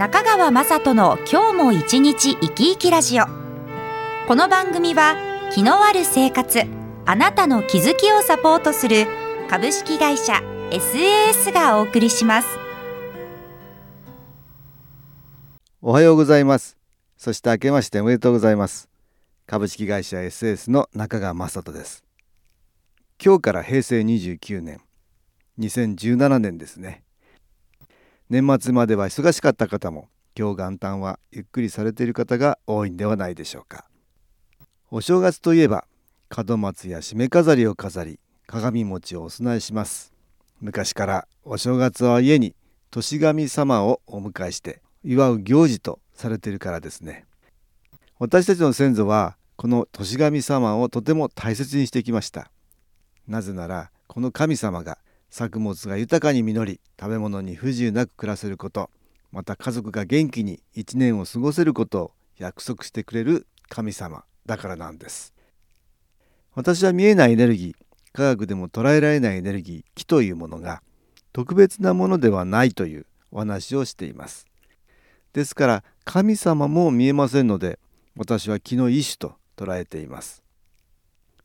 中川雅人の今日も一日生き生きラジオ。この番組は気のある生活あなたの気づきをサポートする株式会社 SAS がお送りします。おはようございます。そして明けましておめでとうございます。株式会社 SAS の中川雅人です。今日から平成29年2017年ですね。年末までは忙しかった方も今日元旦はゆっくりされている方が多いんではないでしょうか。お正月といえば門松や締め飾りを飾り鏡餅をお供えします。昔からお正月は家に年神様をお迎えして祝う行事とされているからですね。私たちの先祖はこの年神様をとても大切にしてきました。なぜならこの神様が作物が豊かに実り食べ物に不自由なく暮らせることまた家族が元気に一年を過ごせることを約束してくれる神様だからなんです。私は見えないエネルギー科学でも捉えられないエネルギー気というものが特別なものではないというお話をしています。ですから神様も見えませんので私は気の一種と捉えています。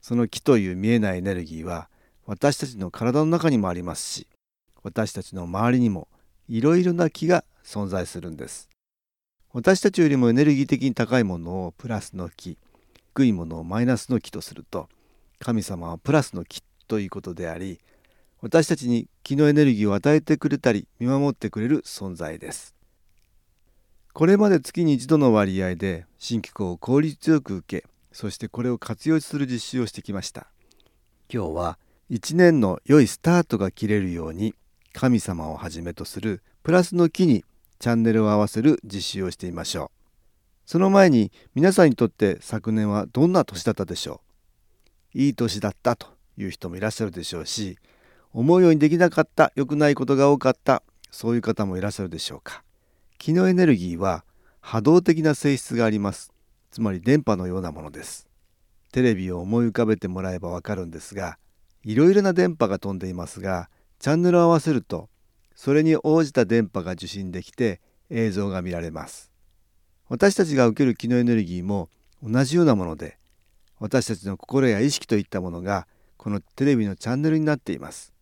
その気という見えないエネルギーは私たちの体の中にもありますし私たちの周りにもいろいろな気が存在するんです。私たちよりもエネルギー的に高いものをプラスの気低いものをマイナスの気とすると神様はプラスの気ということであり私たちに気のエネルギーを与えてくれたり見守ってくれる存在です。これまで月に一度の割合で新機構を効率よく受けそしてこれを活用する実習をしてきました。今日は一年の良いスタートが切れるように神様をはじめとするプラスの木にチャンネルを合わせる実習をしてみましょう。その前に皆さんにとって昨年はどんな年だったでしょう。いい年だったという人もいらっしゃるでしょうし思うようにできなかった良くないことが多かったそういう方もいらっしゃるでしょうか。気のエネルギーは波動的な性質があります。つまり電波のようなものです。テレビを思い浮かべてもらえばわかるんですがいろいろな電波が飛んでいますがチャンネルを合わせるとそれに応じた電波が受信できて映像が見られます。私たちが受ける気のエネルギーも同じようなもので私たちの心や意識といったものがこのテレビのチャンネルになっています。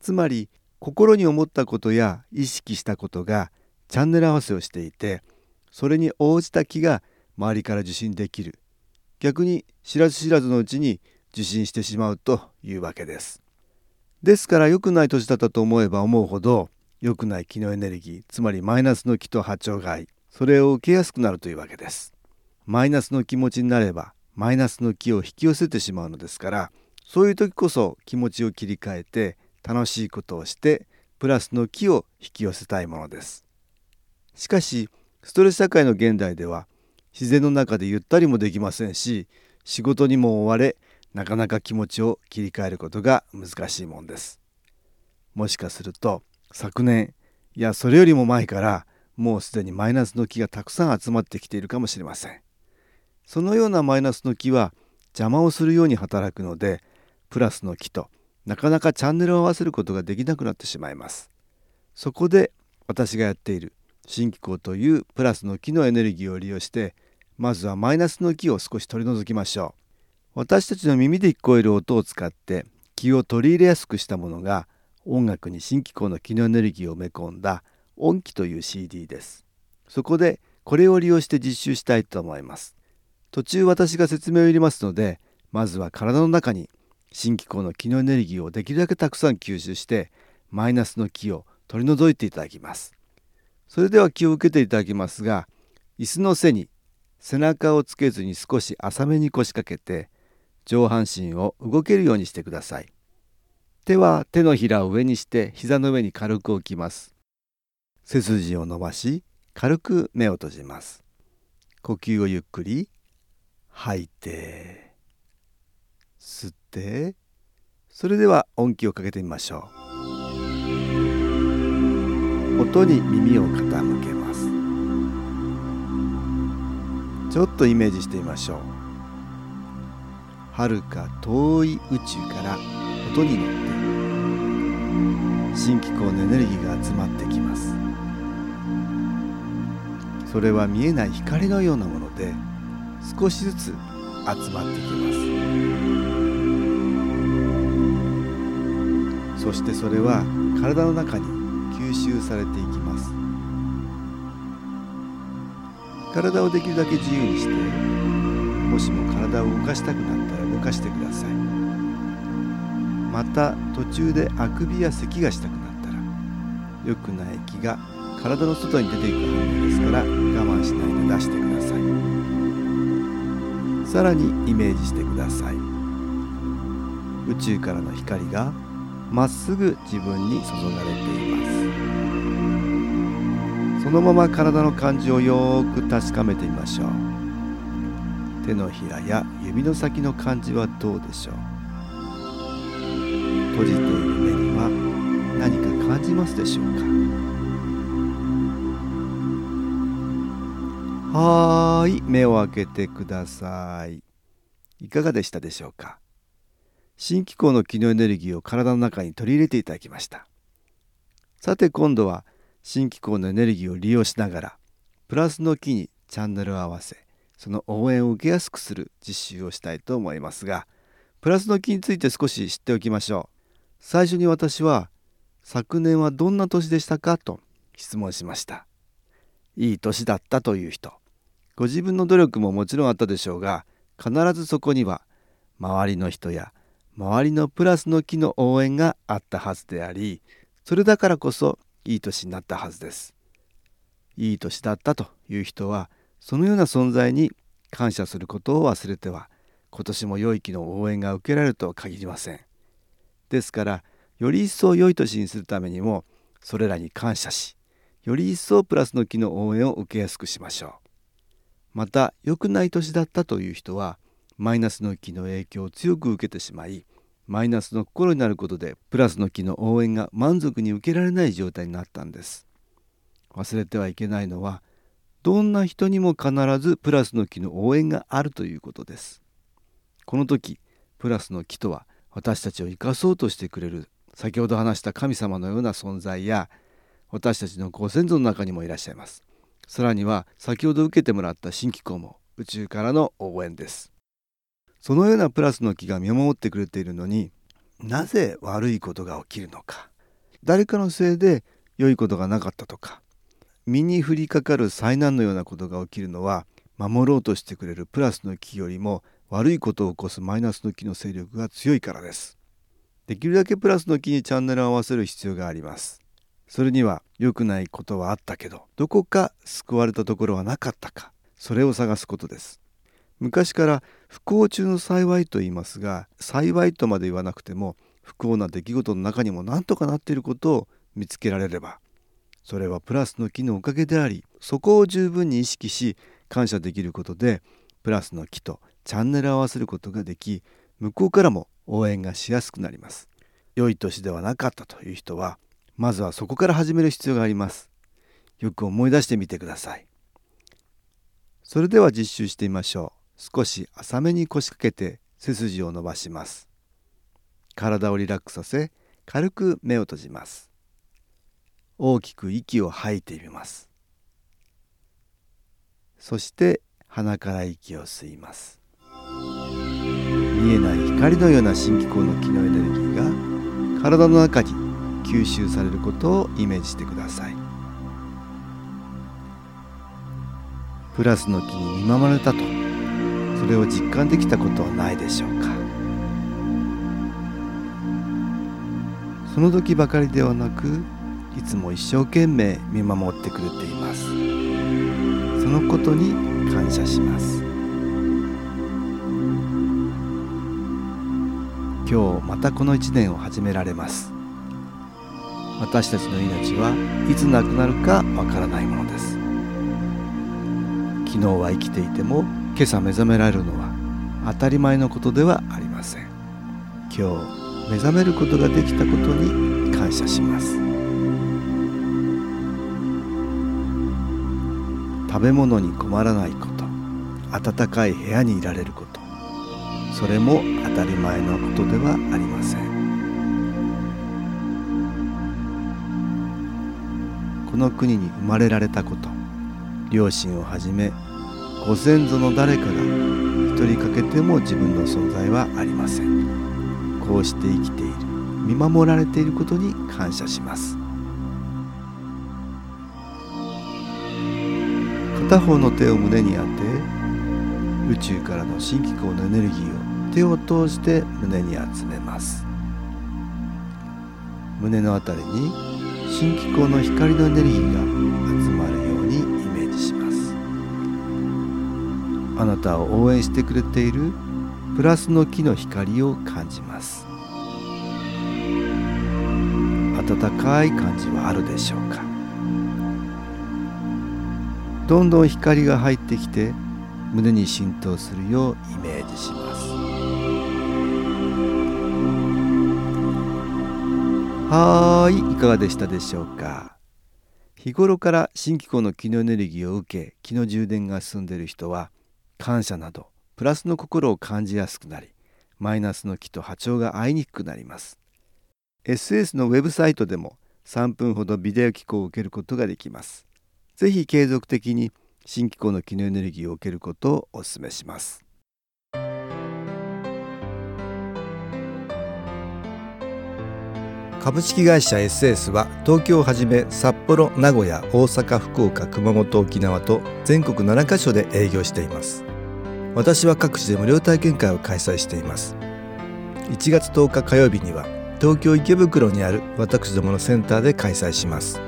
つまり心に思ったことや意識したことがチャンネル合わせをしていてそれに応じた気が周りから受信できる。逆に知らず知らずのうちに受信してしまうというわけです。ですから良くない年だったと思えば思うほど良くない気のエネルギーつまりマイナスの気と波長が合いそれを受けやすくなるというわけです。マイナスの気持ちになればマイナスの気を引き寄せてしまうのですからそういう時こそ気持ちを切り替えて楽しいことをしてプラスの気を引き寄せたいものです。しかしストレス社会の現代では自然の中でゆったりもできませんし仕事にも追われなかなか気持ちを切り替えることが難しいもんです。もしかすると昨年いやそれよりも前からもうすでにマイナスの気がたくさん集まってきているかもしれません。そのようなマイナスの気は邪魔をするように働くのでプラスの気となかなかチャンネルを合わせることができなくなってしまいます。そこで私がやっている新機構というプラスの気のエネルギーを利用してまずはマイナスの気を少し取り除きましょう。私たちの耳で聞こえる音を使って気を取り入れやすくしたものが音楽に新機構の気のエネルギーを埋め込んだ音機という CD です。そこでこれを利用して実習したいと思います。途中私が説明を入れますので、まずは体の中に新機構の気のエネルギーをできるだけたくさん吸収してマイナスの気を取り除いていただきます。それでは気を受けていただきますが、椅子の背に背中をつけずに少し浅めに腰掛けて上半身を動けるようにしてください。手は手のひらを上にして膝の上に軽く置きます。背筋を伸ばし軽く目を閉じます。呼吸をゆっくり吐いて吸ってそれでは音気をかけてみましょう。音に耳を傾けます。ちょっとイメージしてみましょう。はるか遠い宇宙から音に乗って新機構のエネルギーが集まってきます。それは見えない光のようなもので少しずつ集まってきます。そしてそれは体の中に吸収されていきます。体をできるだけ自由にしてもしも体を動かしたくなったら動かしてください。また途中であくびや咳がしたくなったら良くない気が体の外に出ていく反応ですから我慢しないで出してください。さらにイメージしてください。宇宙からの光がまっすぐ自分に注がれています。そのまま体の感じをよーく確かめてみましょう。手のひらや指の先の感じはどうでしょう。閉じている目には何か感じますでしょうか。はーい目を開けてください。いかがでしたでしょうか。新機構の気のエネルギーを体の中に取り入れていただきました。さて今度は新機構のエネルギーを利用しながらプラスの木にチャンネルを合わせその応援を受けやすくする実習をしたいと思いますがプラスの木について少し知っておきましょう。最初に私は昨年はどんな年でしたかと質問しました。いい年だったという人。ご自分の努力ももちろんあったでしょうが必ずそこには周りの人や周りのプラスの木の応援があったはずでありそれだからこそいい年になったはずです。いい年だったという人はそのような存在に感謝することを忘れては今年も良い木の応援が受けられるとは限りません。ですからより一層良い年にするためにもそれらに感謝しより一層プラスの木の応援を受けやすくしましょう。また良くない年だったという人はマイナスの木の影響を強く受けてしまいマイナスの心になることでプラスの木の応援が満足に受けられない状態になったんです。忘れてはいけないのはどんな人にも必ずプラスの木の応援があるということです。この時プラスの木とは私たちを生かそうとしてくれる先ほど話した神様のような存在や私たちのご先祖の中にもいらっしゃいます。さらには先ほど受けてもらった新機構も宇宙からの応援です。そのようなプラスの木が見守ってくれているのになぜ悪いことが起きるのか。誰かのせいで良いことがなかったとか。身に降りかかる災難のようなことが起きるのは守ろうとしてくれるプラスの木よりも悪いことを起こすマイナスの木の勢力が強いからです。できるだけプラスの木にチャンネルを合わせる必要があります。それには良くないことはあったけどどこか救われたところはなかったかそれを探すことです。昔から不幸中の幸いと言いますが幸いとまで言わなくても不幸な出来事の中にも何とかなっていることを見つけられればそれはプラスの木のおかげでありそこを十分に意識し感謝できることでプラスの木とチャンネルを合わせることができ向こうからも応援がしやすくなります。良い年ではなかったという人はまずはそこから始める必要があります。よく思い出してみてください。それでは実習してみましょう。少し浅めに腰掛けて背筋を伸ばします。体をリラックスさせ軽く目を閉じます。大きく息を吐いてみます。そして鼻から息を吸います。見えない光のような新機構の気のエネルギーが体の中に吸収されることをイメージしてください。プラスの木に見守られたとそれを実感できたことはないでしょうか。その時ばかりではなくいつも一生懸命見守ってくれています。そのことに感謝します。今日またこの1年を始められます。私たちの命はいつなくなるかわからないものです。昨昨日は生きていても今朝目覚められるのは当たり前のことではありません。今日目覚めることができたことに感謝します。食べ物に困らないこと。暖かい部屋にいられること。それも当たり前のことではありません。この国に生まれられたこと。両親をはじめご先祖の誰かが一人かけても自分の存在はありません。こうして生きている見守られていることに感謝します。片方の手を胸に当て宇宙からの新機構のエネルギーを手を通して胸に集めます。胸のあたりに新機構の光のエネルギーが集まるようにイメージします。あなたを応援してくれているプラスの木の光を感じます。暖かい感じはあるでしょう。どんどん光が入ってきて胸に浸透するようイメージします。はーいいかがでしたでしょうか？日頃から新機構の気のエネルギーを受け気の充電が進んでいる人は感謝などプラスの心を感じやすくなりマイナスの気と波長が合いにくくなります。SS のウェブサイトでも3分ほどビデオ機構を受けることができます。ぜひ継続的に新機構の気のエネルギーを受けることをお勧めします。株式会社 SS は東京をはじめ札幌名古屋大阪福岡熊本沖縄と全国7カ所で営業しています。私は各地で無料体験会を開催しています。1月10日火曜日には東京池袋にある私どものセンターで開催します。